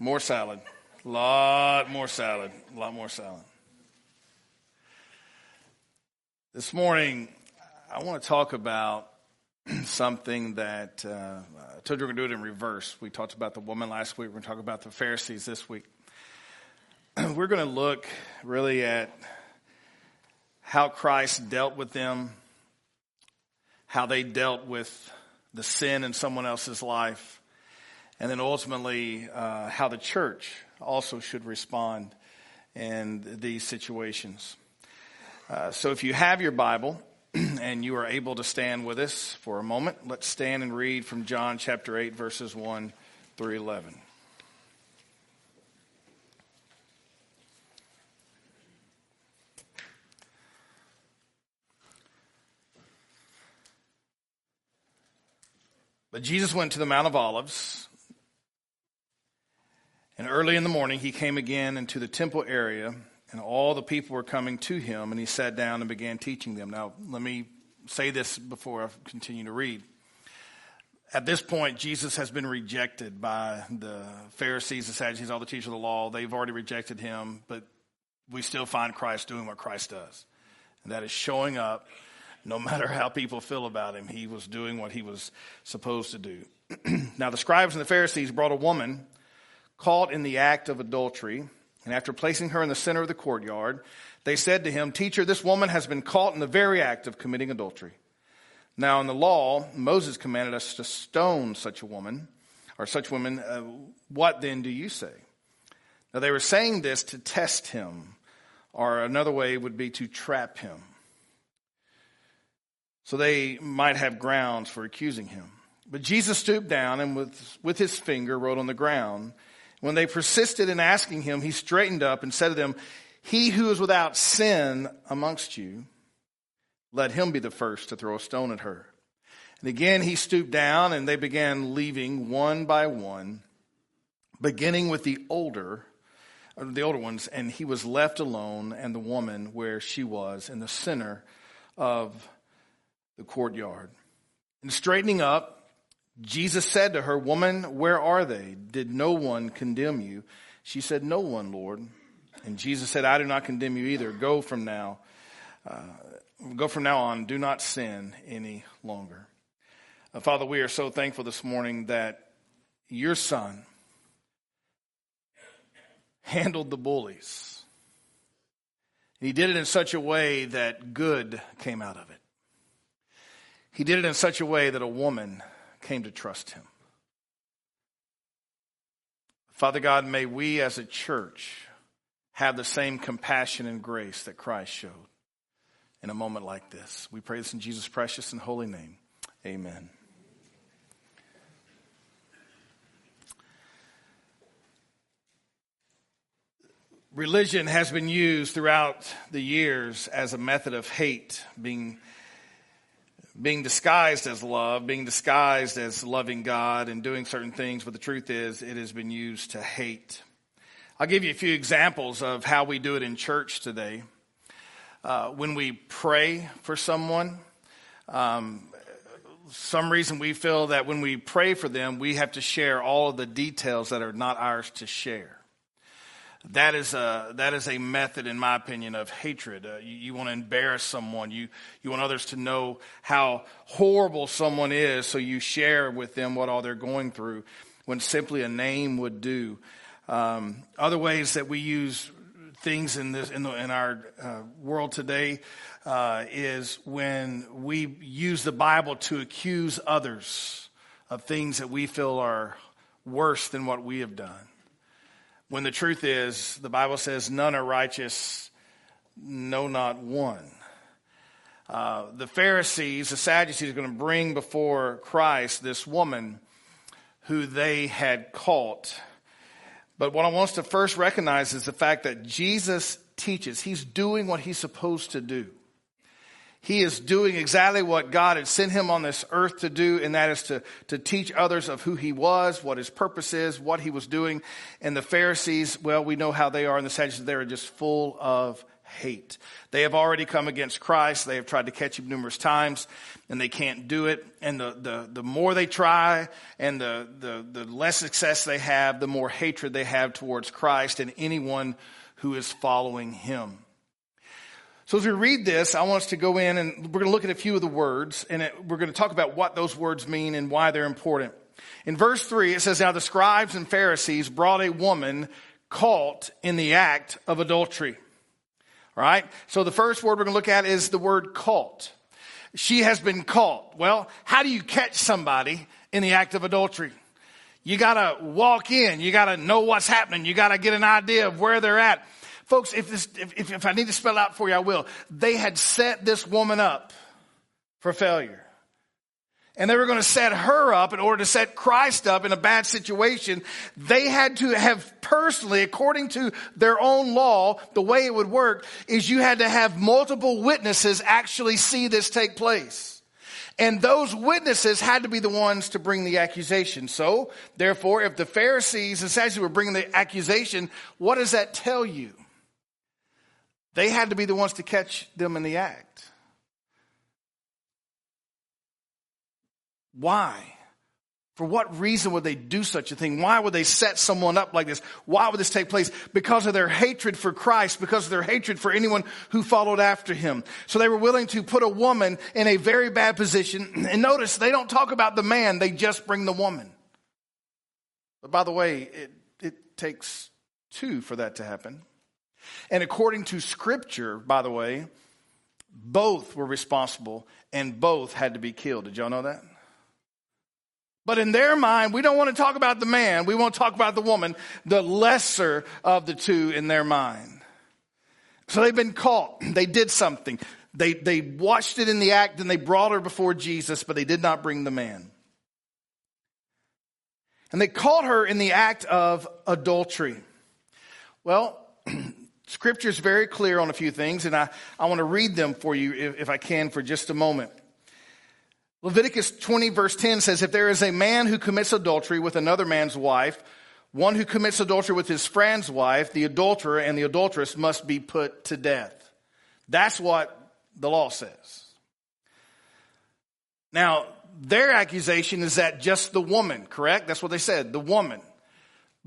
More salad. A lot more salad. A lot more salad. This morning, I want to talk about something that uh, I told you we're going to do it in reverse. We talked about the woman last week. We're going to talk about the Pharisees this week. we're going to look really at how Christ dealt with them, how they dealt with the sin in someone else's life, and then ultimately uh, how the church also should respond in these situations. Uh, so if you have your Bible and you are able to stand with us for a moment, let's stand and read from John chapter 8, verses 1 through 11. But Jesus went to the Mount of Olives, and early in the morning he came again into the temple area, and all the people were coming to him, and he sat down and began teaching them. Now, let me say this before I continue to read. At this point, Jesus has been rejected by the Pharisees, the Sadducees, all the teachers of the law. They've already rejected him, but we still find Christ doing what Christ does. And that is showing up no matter how people feel about him, he was doing what he was supposed to do. now, the scribes and the Pharisees brought a woman caught in the act of adultery, and after placing her in the center of the courtyard, they said to him, Teacher, this woman has been caught in the very act of committing adultery. Now, in the law, Moses commanded us to stone such a woman, or such women. Uh, what then do you say? Now, they were saying this to test him, or another way would be to trap him so they might have grounds for accusing him. But Jesus stooped down and with, with his finger wrote on the ground. When they persisted in asking him, he straightened up and said to them, He who is without sin amongst you, let him be the first to throw a stone at her. And again he stooped down and they began leaving one by one, beginning with the older, uh, the older ones, and he was left alone and the woman where she was in the center of the courtyard. And straightening up, Jesus said to her, Woman, where are they? Did no one condemn you? She said, No one, Lord. And Jesus said, I do not condemn you either. Go from now. Uh, go from now on. Do not sin any longer. Uh, Father, we are so thankful this morning that your son handled the bullies. he did it in such a way that good came out of it. He did it in such a way that a woman came to trust him. Father God, may we as a church have the same compassion and grace that Christ showed in a moment like this. We pray this in Jesus' precious and holy name. Amen. Religion has been used throughout the years as a method of hate, being being disguised as love, being disguised as loving God and doing certain things, but the truth is it has been used to hate. I'll give you a few examples of how we do it in church today. Uh, when we pray for someone, um, some reason we feel that when we pray for them, we have to share all of the details that are not ours to share. That is a, that is a method, in my opinion, of hatred. Uh, you, you want to embarrass someone. You, you want others to know how horrible someone is, so you share with them what all they're going through when simply a name would do. Um, other ways that we use things in this in, the, in our uh, world today uh, is when we use the Bible to accuse others of things that we feel are worse than what we have done. When the truth is, the Bible says, none are righteous, no, not one. Uh, the Pharisees, the Sadducees, are going to bring before Christ this woman who they had caught. But what I want us to first recognize is the fact that Jesus teaches. He's doing what he's supposed to do. He is doing exactly what God had sent him on this earth to do, and that is to, to teach others of who he was, what his purpose is, what he was doing. And the Pharisees, well, we know how they are, and the Sadducees, they are just full of hate. They have already come against Christ. They have tried to catch him numerous times and they can't do it. And the, the, the more they try and the, the, the less success they have, the more hatred they have towards Christ and anyone who is following him. So as we read this, I want us to go in and we're going to look at a few of the words and it, we're going to talk about what those words mean and why they're important. In verse three, it says, Now the scribes and Pharisees brought a woman caught in the act of adultery. All right. So the first word we're going to look at is the word caught. She has been caught. Well, how do you catch somebody in the act of adultery? You gotta walk in. You gotta know what's happening. You gotta get an idea of where they're at. Folks, if, this, if, if I need to spell out for you, I will. They had set this woman up for failure. And they were going to set her up in order to set Christ up in a bad situation. They had to have personally, according to their own law, the way it would work is you had to have multiple witnesses actually see this take place. And those witnesses had to be the ones to bring the accusation. So, therefore, if the Pharisees and Sadducees were bringing the accusation, what does that tell you? They had to be the ones to catch them in the act. Why? For what reason would they do such a thing? Why would they set someone up like this? Why would this take place? Because of their hatred for Christ, because of their hatred for anyone who followed after him. So they were willing to put a woman in a very bad position. And notice, they don't talk about the man, they just bring the woman. But by the way, it, it takes two for that to happen. And according to scripture, by the way, both were responsible and both had to be killed. Did y'all know that? But in their mind, we don't want to talk about the man. We want to talk about the woman, the lesser of the two in their mind. So they've been caught. They did something. They, they watched it in the act and they brought her before Jesus, but they did not bring the man. And they caught her in the act of adultery. Well, Scripture is very clear on a few things, and I, I want to read them for you if, if I can for just a moment. Leviticus 20 verse 10 says, if there is a man who commits adultery with another man's wife, one who commits adultery with his friend's wife, the adulterer and the adulteress must be put to death. That's what the law says. Now, their accusation is that just the woman, correct? That's what they said, the woman.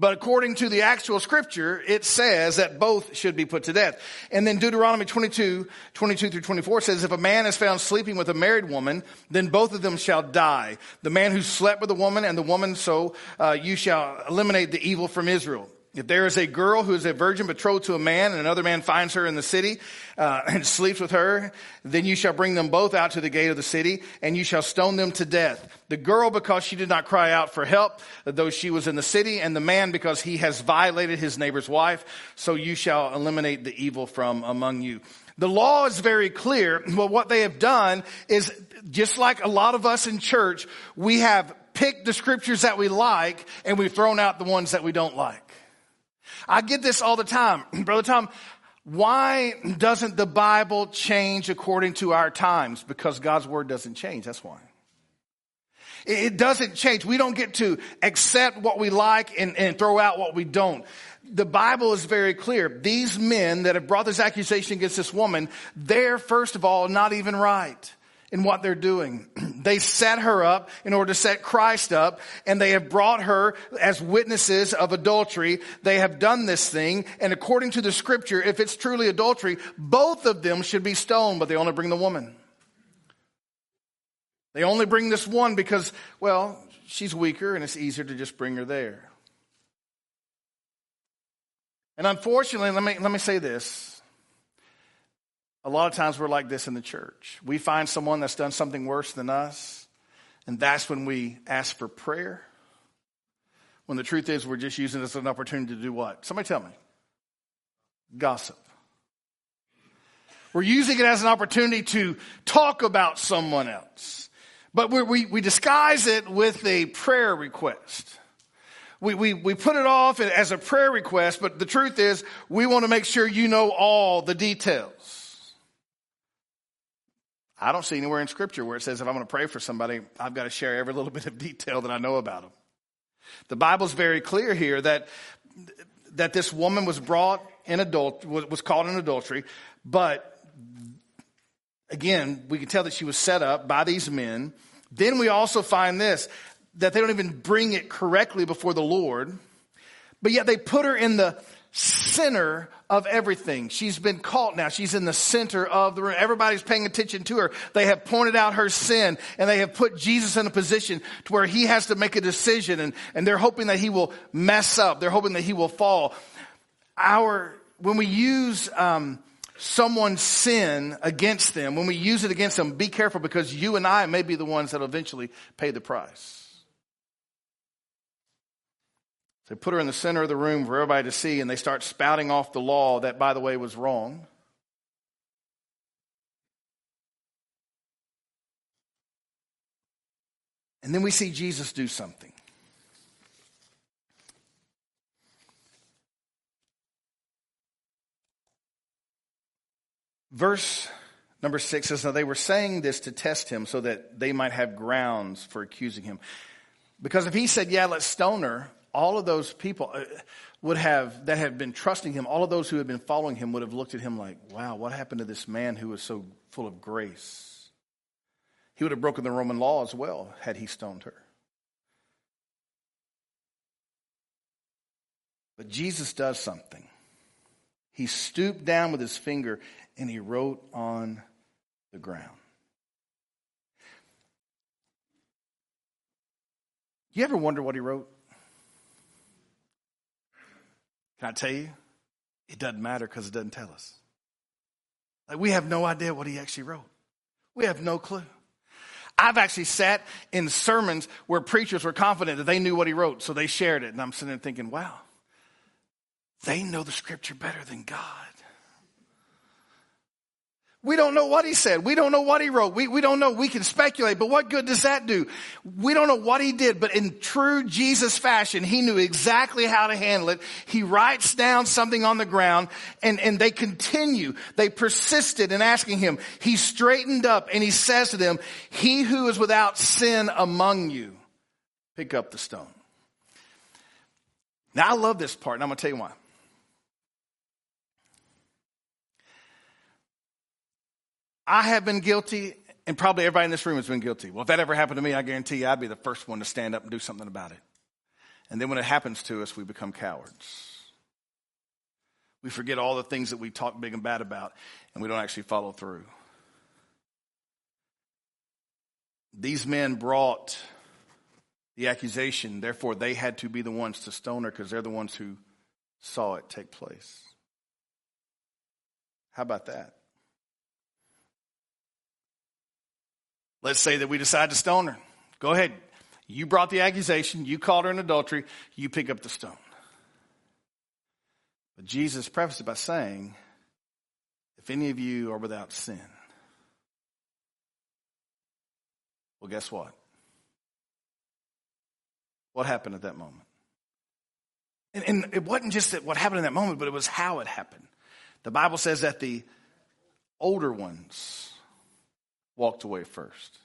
But according to the actual scripture, it says that both should be put to death. And then Deuteronomy 22, 22 through 24 says, if a man is found sleeping with a married woman, then both of them shall die. The man who slept with a woman and the woman, so uh, you shall eliminate the evil from Israel. If there is a girl who is a virgin betrothed to a man and another man finds her in the city uh, and sleeps with her, then you shall bring them both out to the gate of the city and you shall stone them to death. The girl because she did not cry out for help, though she was in the city, and the man because he has violated his neighbor's wife, so you shall eliminate the evil from among you. The law is very clear, but what they have done is just like a lot of us in church, we have picked the scriptures that we like and we've thrown out the ones that we don't like. I get this all the time. Brother Tom, why doesn't the Bible change according to our times? Because God's word doesn't change. That's why. It doesn't change. We don't get to accept what we like and, and throw out what we don't. The Bible is very clear. These men that have brought this accusation against this woman, they're first of all not even right in what they're doing. They set her up in order to set Christ up, and they have brought her as witnesses of adultery. They have done this thing, and according to the scripture, if it's truly adultery, both of them should be stoned, but they only bring the woman. They only bring this one because, well, she's weaker and it's easier to just bring her there. And unfortunately, let me, let me say this a lot of times we're like this in the church. We find someone that's done something worse than us, and that's when we ask for prayer. When the truth is, we're just using this as an opportunity to do what? Somebody tell me. Gossip. We're using it as an opportunity to talk about someone else. But we, we disguise it with a prayer request. We, we, we put it off as a prayer request, but the truth is, we want to make sure you know all the details. I don't see anywhere in scripture where it says if I'm going to pray for somebody, I've got to share every little bit of detail that I know about them. The Bible's very clear here that that this woman was brought in adult, was caught in adultery, but again, we can tell that she was set up by these men. Then we also find this, that they don't even bring it correctly before the Lord, but yet they put her in the center of everything. She's been caught now. She's in the center of the room. Everybody's paying attention to her. They have pointed out her sin and they have put Jesus in a position to where he has to make a decision and, and they're hoping that he will mess up. They're hoping that he will fall. Our, when we use, um, someone's sin against them, when we use it against them, be careful because you and I may be the ones that eventually pay the price. They put her in the center of the room for everybody to see, and they start spouting off the law that, by the way, was wrong. And then we see Jesus do something. Verse number six says, Now they were saying this to test him so that they might have grounds for accusing him. Because if he said, Yeah, let's stone her, all of those people uh, would have, that have been trusting him, all of those who had been following him would have looked at him like, wow, what happened to this man who was so full of grace? He would have broken the Roman law as well had he stoned her. But Jesus does something. He stooped down with his finger and he wrote on the ground. You ever wonder what he wrote? Can I tell you? It doesn't matter because it doesn't tell us. Like we have no idea what he actually wrote. We have no clue. I've actually sat in sermons where preachers were confident that they knew what he wrote, so they shared it. And I'm sitting there thinking, wow, they know the scripture better than God. We don't know what he said. We don't know what he wrote. We, we don't know. We can speculate, but what good does that do? We don't know what he did, but in true Jesus fashion, he knew exactly how to handle it. He writes down something on the ground and, and they continue. They persisted in asking him. He straightened up and he says to them, he who is without sin among you, pick up the stone. Now I love this part and I'm going to tell you why. I have been guilty, and probably everybody in this room has been guilty. Well, if that ever happened to me, I guarantee you I'd be the first one to stand up and do something about it. And then when it happens to us, we become cowards. We forget all the things that we talk big and bad about, and we don't actually follow through. These men brought the accusation, therefore, they had to be the ones to stone her because they're the ones who saw it take place. How about that? Let's say that we decide to stone her. Go ahead. You brought the accusation. You called her an adultery. You pick up the stone. But Jesus prefaced it by saying, if any of you are without sin, well, guess what? What happened at that moment? And, and it wasn't just that what happened in that moment, but it was how it happened. The Bible says that the older ones walked away first.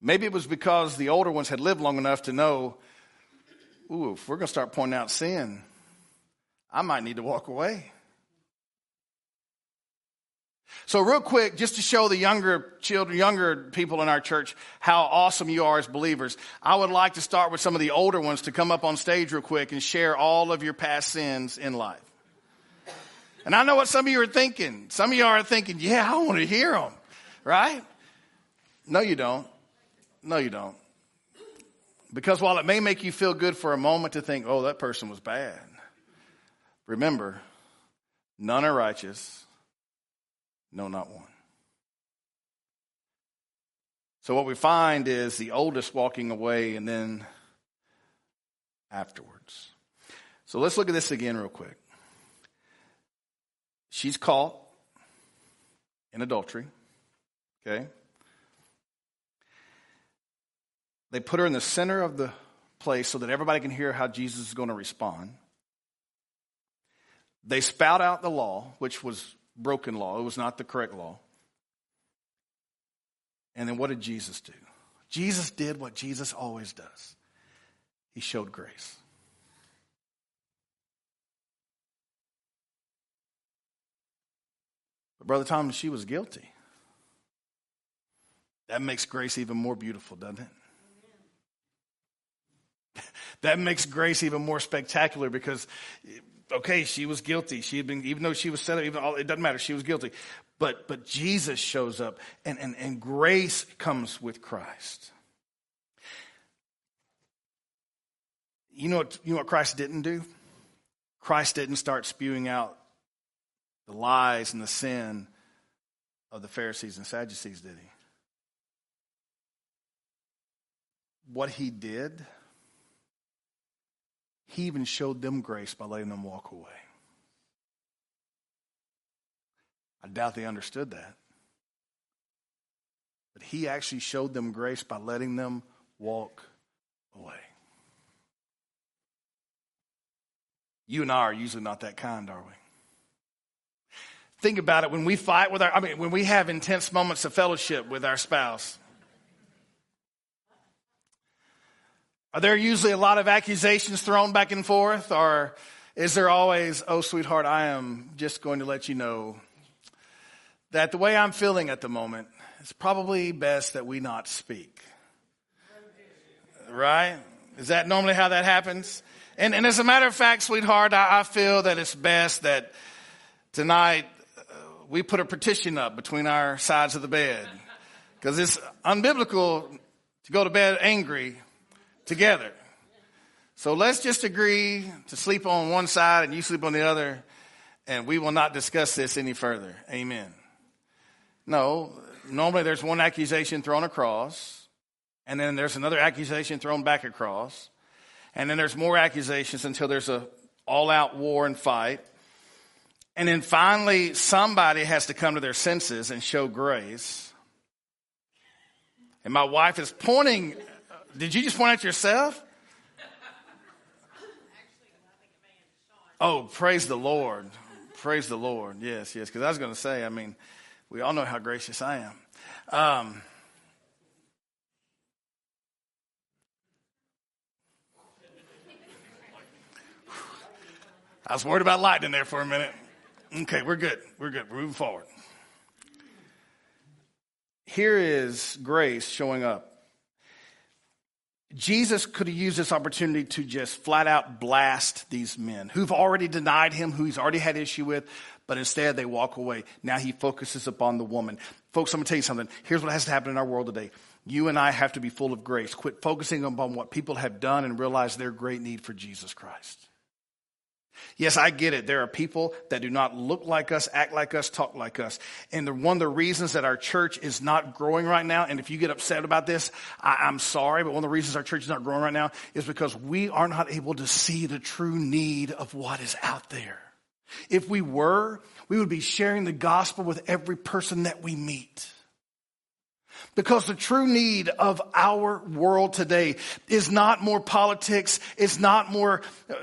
Maybe it was because the older ones had lived long enough to know, ooh, if we're going to start pointing out sin, I might need to walk away. So real quick, just to show the younger children, younger people in our church how awesome you are as believers, I would like to start with some of the older ones to come up on stage real quick and share all of your past sins in life. And I know what some of you are thinking. Some of you are thinking, yeah, I want to hear them, right? No, you don't. No, you don't. Because while it may make you feel good for a moment to think, oh, that person was bad, remember, none are righteous, no, not one. So what we find is the oldest walking away and then afterwards. So let's look at this again real quick. She's caught in adultery. Okay? They put her in the center of the place so that everybody can hear how Jesus is going to respond. They spout out the law, which was broken law, it was not the correct law. And then what did Jesus do? Jesus did what Jesus always does he showed grace. Brother Thomas, she was guilty. That makes grace even more beautiful, doesn't it? that makes grace even more spectacular because, okay, she was guilty. She had been, even though she was set up, even all, it doesn't matter. She was guilty. But, but Jesus shows up and, and, and grace comes with Christ. You know, what, you know what Christ didn't do? Christ didn't start spewing out the lies and the sin of the Pharisees and Sadducees, did he? What he did he even showed them grace by letting them walk away. I doubt they understood that. But he actually showed them grace by letting them walk away. You and I are usually not that kind, are we? Think about it when we fight with our, I mean, when we have intense moments of fellowship with our spouse. Are there usually a lot of accusations thrown back and forth, or is there always, oh, sweetheart, I am just going to let you know that the way I'm feeling at the moment, it's probably best that we not speak? Right? Is that normally how that happens? And, and as a matter of fact, sweetheart, I, I feel that it's best that tonight we put a partition up between our sides of the bed. Because it's unbiblical to go to bed angry together. So let's just agree to sleep on one side and you sleep on the other, and we will not discuss this any further. Amen. No, normally there's one accusation thrown across, and then there's another accusation thrown back across, and then there's more accusations until there's a all-out war and fight. And then finally, somebody has to come to their senses and show grace. And my wife is pointing did you just point out yourself? Oh, praise the Lord. Praise the Lord. Yes, yes. Because I was going to say, I mean, we all know how gracious I am. Um, I was worried about lightning there for a minute. Okay, we're good. We're good. We're moving forward. Here is grace showing up Jesus could have used this opportunity to just flat out blast these men who've already denied him, who he's already had issue with, but instead they walk away. Now he focuses upon the woman. Folks, I'm going to tell you something. Here's what has to happen in our world today. You and I have to be full of grace. Quit focusing upon what people have done and realize their great need for Jesus Christ. Yes, I get it. There are people that do not look like us, act like us, talk like us. And the, one of the reasons that our church is not growing right now, and if you get upset about this, I, I'm sorry, but one of the reasons our church is not growing right now is because we are not able to see the true need of what is out there. If we were, we would be sharing the gospel with every person that we meet. Because the true need of our world today is not more politics, it's not more uh,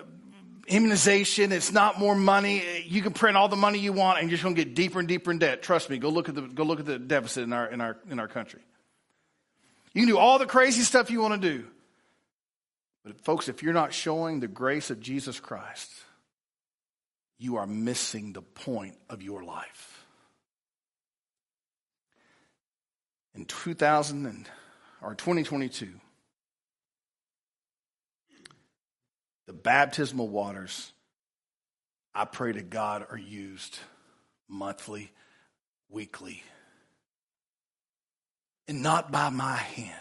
immunization. It's not more money. You can print all the money you want and you're just going to get deeper and deeper in debt. Trust me. Go look at the, go look at the deficit in our, in our, in our country. You can do all the crazy stuff you want to do. But folks, if you're not showing the grace of Jesus Christ, you are missing the point of your life. In 2000 and, or 2022, the baptismal waters, I pray to God, are used monthly, weekly. And not by my hand,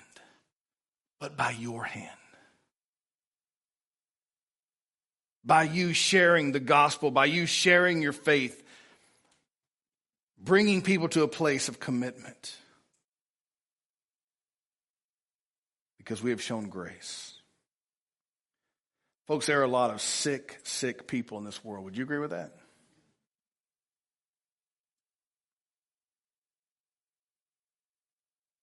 but by your hand. By you sharing the gospel, by you sharing your faith, bringing people to a place of commitment. Because we have shown grace. Folks, there are a lot of sick, sick people in this world. Would you agree with that?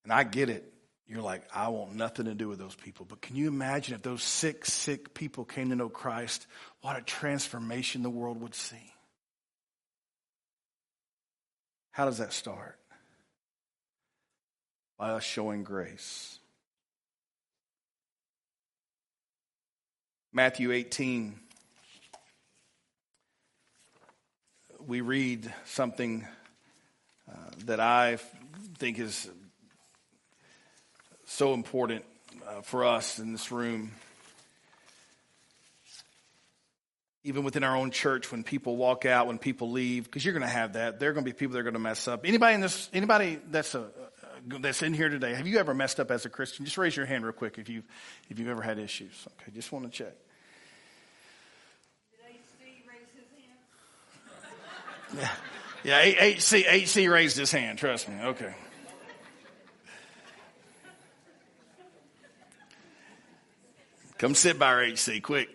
And I get it. You're like, I want nothing to do with those people. But can you imagine if those sick, sick people came to know Christ, what a transformation the world would see? How does that start? By us showing grace. Matthew 18, we read something uh, that I think is so important uh, for us in this room. Even within our own church, when people walk out, when people leave, because you're going to have that. There are going to be people that are going to mess up. Anybody in this, anybody that's a, that's in here today, have you ever messed up as a Christian? Just raise your hand real quick if you've, if you've ever had issues. Okay, just want to check. Did Steve raise his hand? Yeah, yeah. HC HC raised his hand. Trust me. Okay. Come sit by our HC, quick.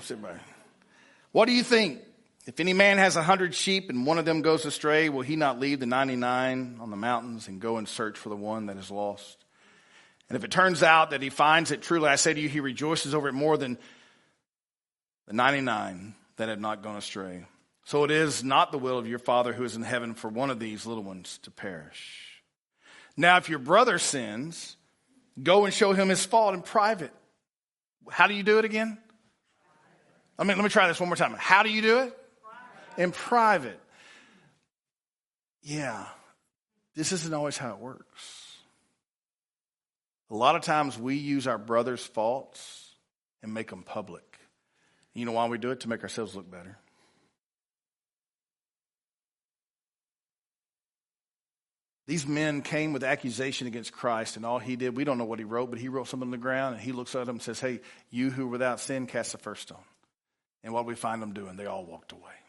sit by. What do you think? If any man has a hundred sheep and one of them goes astray, will he not leave the 99 on the mountains and go and search for the one that is lost? And if it turns out that he finds it, truly I say to you, he rejoices over it more than the 99 that have not gone astray. So it is not the will of your Father who is in heaven for one of these little ones to perish. Now, if your brother sins, go and show him his fault in private. How do you do it again? I mean, let me try this one more time. How do you do it? In private. Yeah, this isn't always how it works. A lot of times we use our brother's faults and make them public. You know why we do it? To make ourselves look better. These men came with accusation against Christ, and all he did, we don't know what he wrote, but he wrote something on the ground, and he looks at them and says, Hey, you who without sin, cast the first stone. And what we find them doing, they all walked away.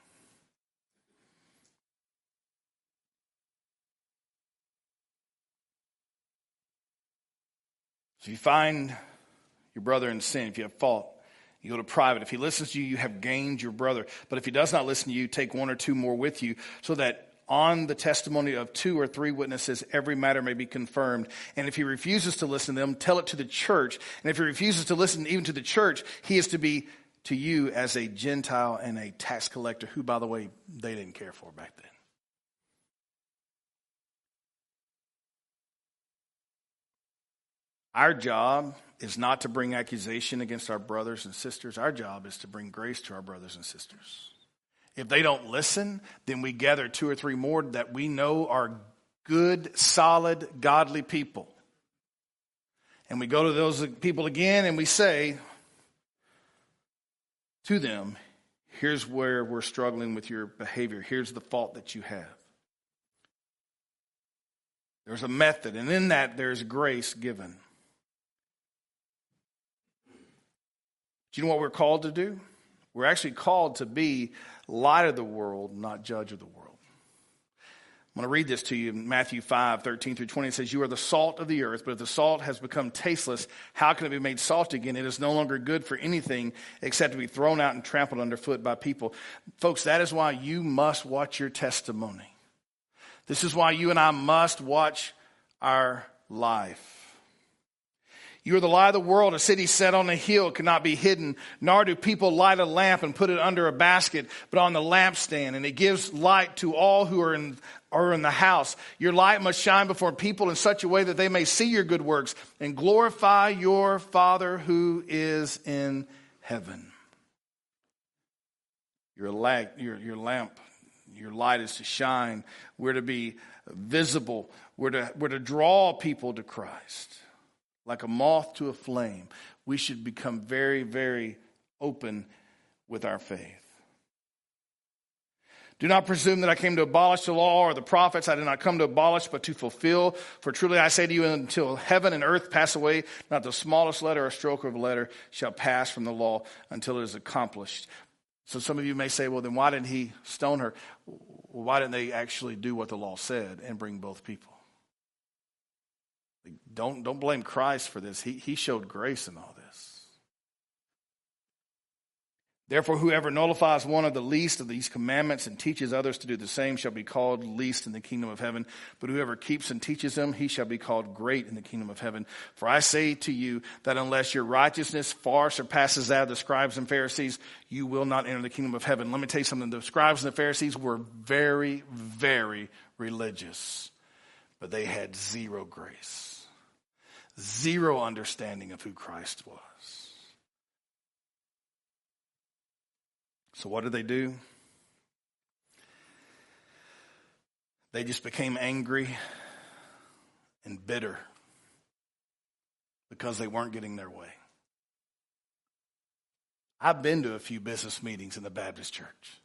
So if you find your brother in sin, if you have fault, you go to private. If he listens to you, you have gained your brother. But if he does not listen to you, take one or two more with you, so that on the testimony of two or three witnesses, every matter may be confirmed. And if he refuses to listen to them, tell it to the church. And if he refuses to listen even to the church, he is to be to you as a Gentile and a tax collector, who, by the way, they didn't care for back then. Our job is not to bring accusation against our brothers and sisters. Our job is to bring grace to our brothers and sisters. If they don't listen, then we gather two or three more that we know are good, solid, godly people. And we go to those people again and we say to them, here's where we're struggling with your behavior. Here's the fault that you have. There's a method, and in that there's grace given. Do you know what we're called to do? We're actually called to be light of the world, not judge of the world. I'm going to read this to you in Matthew 5, 13 through 20. It says, You are the salt of the earth, but if the salt has become tasteless, how can it be made salt again? It is no longer good for anything except to be thrown out and trampled underfoot by people. Folks, that is why you must watch your testimony. This is why you and I must watch our life. You are the light of the world. A city set on a hill cannot be hidden, nor do people light a lamp and put it under a basket, but on the lampstand, and it gives light to all who are in, are in the house. Your light must shine before people in such a way that they may see your good works and glorify your Father who is in heaven. Your, light, your, your lamp, your light is to shine. We're to be visible. We're to, we're to draw people to Christ like a moth to a flame. We should become very, very open with our faith. Do not presume that I came to abolish the law or the prophets. I did not come to abolish, but to fulfill. For truly I say to you, until heaven and earth pass away, not the smallest letter or stroke of a letter shall pass from the law until it is accomplished. So some of you may say, well, then why didn't he stone her? Why didn't they actually do what the law said and bring both people? Don't, don't blame Christ for this. He, he showed grace in all this. Therefore, whoever nullifies one of the least of these commandments and teaches others to do the same shall be called least in the kingdom of heaven. But whoever keeps and teaches them, he shall be called great in the kingdom of heaven. For I say to you that unless your righteousness far surpasses that of the scribes and Pharisees, you will not enter the kingdom of heaven. Let me tell you something. The scribes and the Pharisees were very, very religious, but they had zero grace zero understanding of who Christ was. So, what did they do? they just became angry and bitter because they weren't getting their way. I've been to a few business meetings in the Baptist church.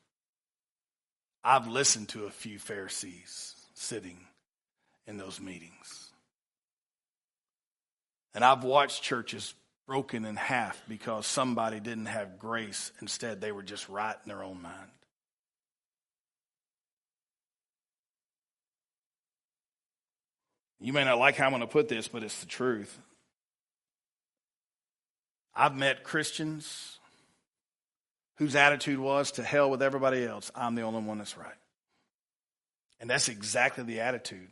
I've listened to a few Pharisees sitting in those meetings. And I've watched churches broken in half because somebody didn't have grace. Instead, they were just right in their own mind. You may not like how I'm going to put this, but it's the truth. I've met Christians whose attitude was to hell with everybody else. I'm the only one that's right. And that's exactly the attitude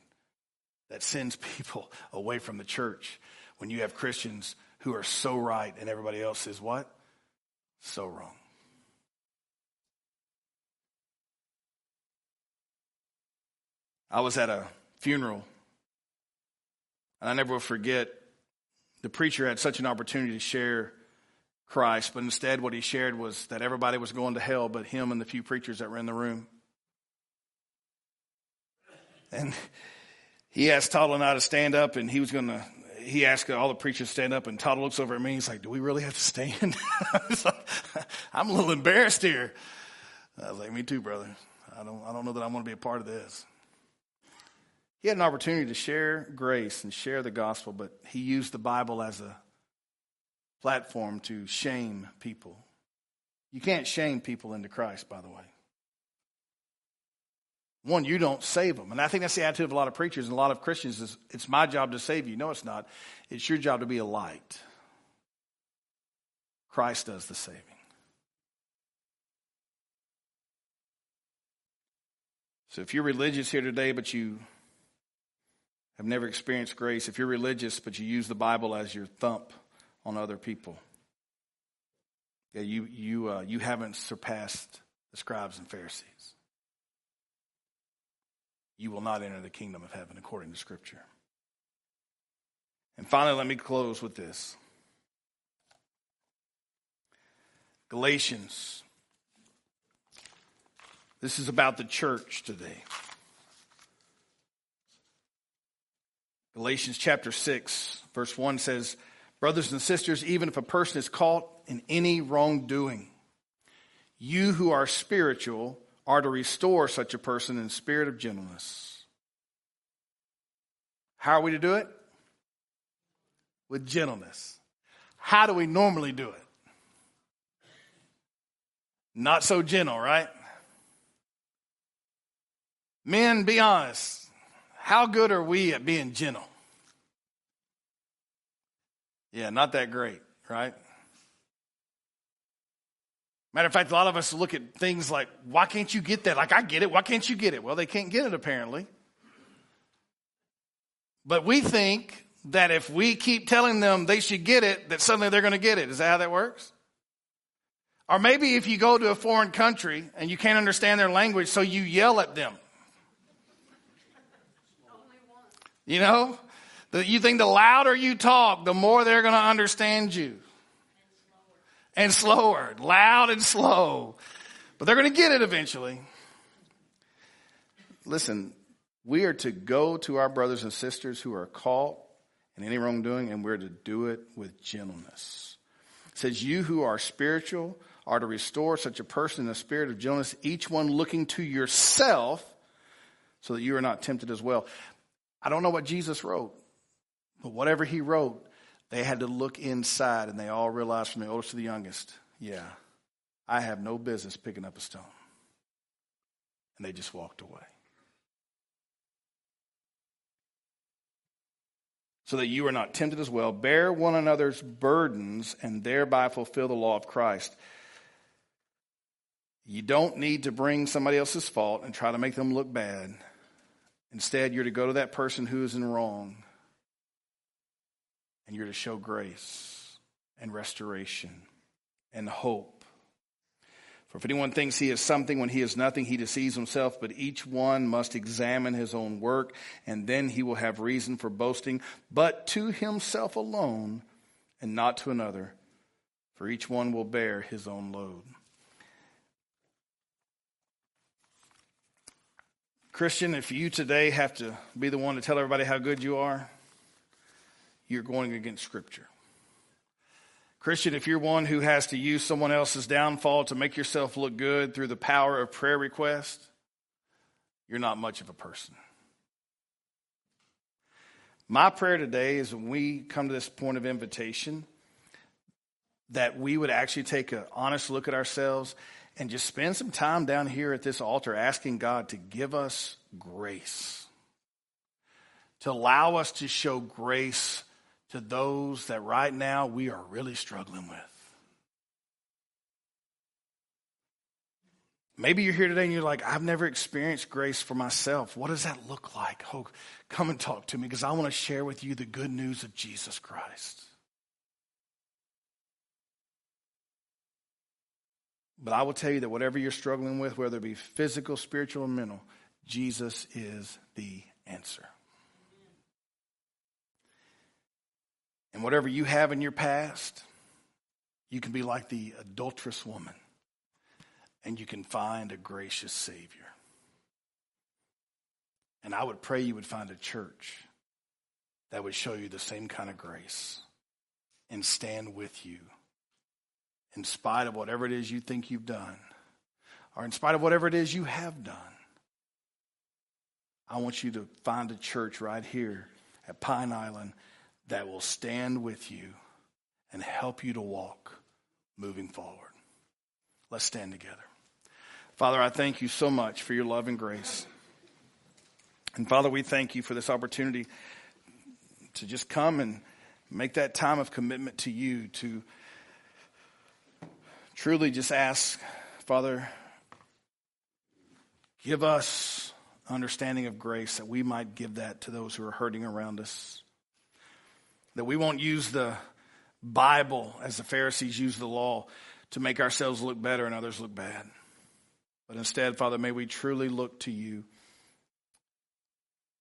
that sends people away from the church when you have Christians who are so right and everybody else is what? So wrong. I was at a funeral, and I never will forget the preacher had such an opportunity to share Christ, but instead what he shared was that everybody was going to hell but him and the few preachers that were in the room. And he asked Todd and I to stand up, and he was going to. He asked all the preachers to stand up, and Todd looks over at me. He's like, "Do we really have to stand?" like, I'm a little embarrassed here. I was like, "Me too, brother. I don't. I don't know that I want to be a part of this." He had an opportunity to share grace and share the gospel, but he used the Bible as a platform to shame people. You can't shame people into Christ, by the way. One, you don't save them. And I think that's the attitude of a lot of preachers and a lot of Christians is it's my job to save you. No, it's not. It's your job to be a light. Christ does the saving. So if you're religious here today, but you have never experienced grace, if you're religious, but you use the Bible as your thump on other people, yeah, you, you, uh, you haven't surpassed the scribes and Pharisees you will not enter the kingdom of heaven according to Scripture. And finally, let me close with this Galatians. This is about the church today. Galatians chapter 6, verse 1 says, Brothers and sisters, even if a person is caught in any wrongdoing, you who are spiritual, are to restore such a person in spirit of gentleness. How are we to do it? With gentleness. How do we normally do it? Not so gentle, right? Men, be honest. How good are we at being gentle? Yeah, not that great, right? Matter of fact, a lot of us look at things like, why can't you get that? Like, I get it. Why can't you get it? Well, they can't get it apparently. But we think that if we keep telling them they should get it, that suddenly they're going to get it. Is that how that works? Or maybe if you go to a foreign country and you can't understand their language, so you yell at them. You know? You think the louder you talk, the more they're going to understand you and slower, loud and slow. But they're going to get it eventually. Listen, we are to go to our brothers and sisters who are caught in any wrongdoing, and we're to do it with gentleness. It says, You who are spiritual are to restore such a person in the spirit of gentleness, each one looking to yourself so that you are not tempted as well. I don't know what Jesus wrote, but whatever he wrote, they had to look inside and they all realized from the oldest to the youngest, yeah, I have no business picking up a stone. And they just walked away. So that you are not tempted as well. Bear one another's burdens and thereby fulfill the law of Christ. You don't need to bring somebody else's fault and try to make them look bad. Instead, you're to go to that person who is in wrong and you're to show grace and restoration and hope. For if anyone thinks he is something when he is nothing, he deceives himself, but each one must examine his own work, and then he will have reason for boasting, but to himself alone and not to another, for each one will bear his own load. Christian, if you today have to be the one to tell everybody how good you are, you're going against Scripture. Christian, if you're one who has to use someone else's downfall to make yourself look good through the power of prayer request, you're not much of a person. My prayer today is when we come to this point of invitation, that we would actually take an honest look at ourselves and just spend some time down here at this altar asking God to give us grace, to allow us to show grace to those that right now we are really struggling with. Maybe you're here today and you're like, I've never experienced grace for myself. What does that look like? Oh, come and talk to me because I want to share with you the good news of Jesus Christ. But I will tell you that whatever you're struggling with, whether it be physical, spiritual, or mental, Jesus is the answer. And whatever you have in your past, you can be like the adulterous woman and you can find a gracious Savior. And I would pray you would find a church that would show you the same kind of grace and stand with you in spite of whatever it is you think you've done or in spite of whatever it is you have done. I want you to find a church right here at Pine Island that will stand with you and help you to walk moving forward. Let's stand together. Father, I thank you so much for your love and grace. And Father, we thank you for this opportunity to just come and make that time of commitment to you, to truly just ask, Father, give us understanding of grace that we might give that to those who are hurting around us. That we won't use the Bible as the Pharisees used the law to make ourselves look better and others look bad. But instead, Father, may we truly look to you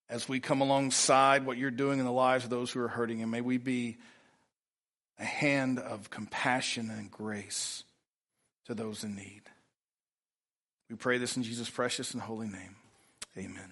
as we come alongside what you're doing in the lives of those who are hurting, and may we be a hand of compassion and grace to those in need. We pray this in Jesus' precious and holy name. Amen.